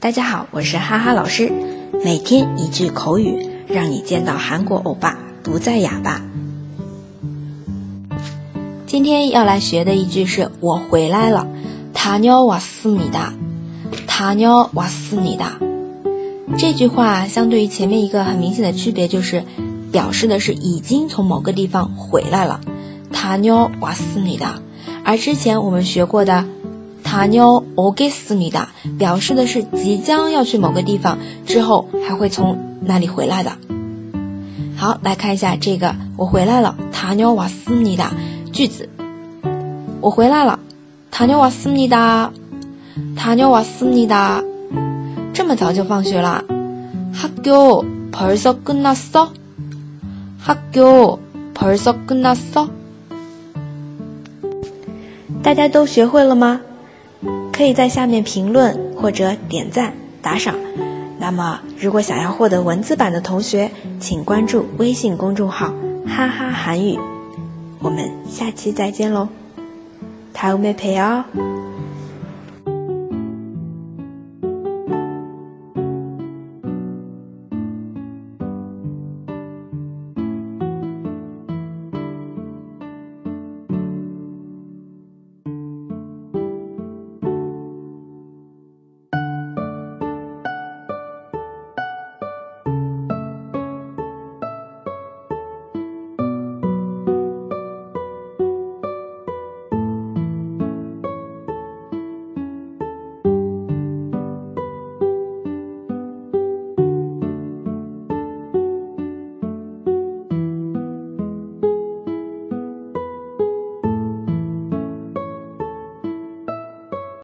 大家好，我是哈哈老师。每天一句口语，让你见到韩国欧巴不再哑巴。今天要来学的一句是“我回来了”，“타뇨와스미다”，“타뇨와스미다”。这句话相对于前面一个很明显的区别就是，表示的是已经从某个地方回来了，“타뇨와스미다”。而之前我们学过的。塔妞오겠습니 다， 表示的是即将要去某个地方，之后还会从那里回来的。好，来看一下这个，我回来了。塔妞왔습니 다， 句子，我回来了。塔妞왔습니 다， 塔妞왔습니 다。 这么早就放学了？학교벌써끝났 어？ 학교벌써끝났 어？ 大家都学会了吗？ 可以在下面评论或者点赞打赏。那么，如果想要获得文字版的同学，请关注微信公众号“哈哈韩语”。我们下期再见喽，다음에봬요